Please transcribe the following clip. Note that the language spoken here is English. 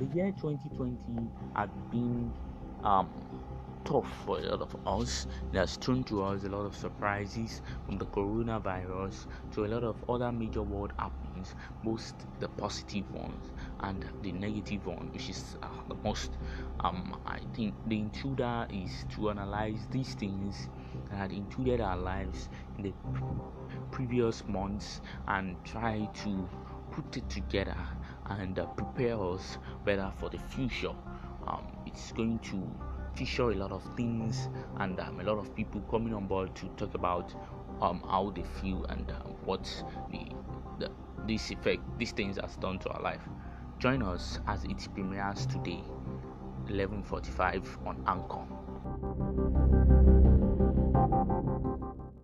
the year 2020 had been um, tough for a lot of us. It has thrown to us a lot of surprises from the coronavirus to a lot of other major world happenings, both the positive ones and the negative one, which is uh, the most. Um, I think the intruder is to analyze these things that had intruded our lives in the previous months and try to put it together and uh, prepare us better for the future. Um, it's going to feature a lot of things and um, a lot of people coming on board to talk about um, how they feel and uh, what the, the this effect these things has done to our life. Join us as it premieres today, 11:45 on Anchor.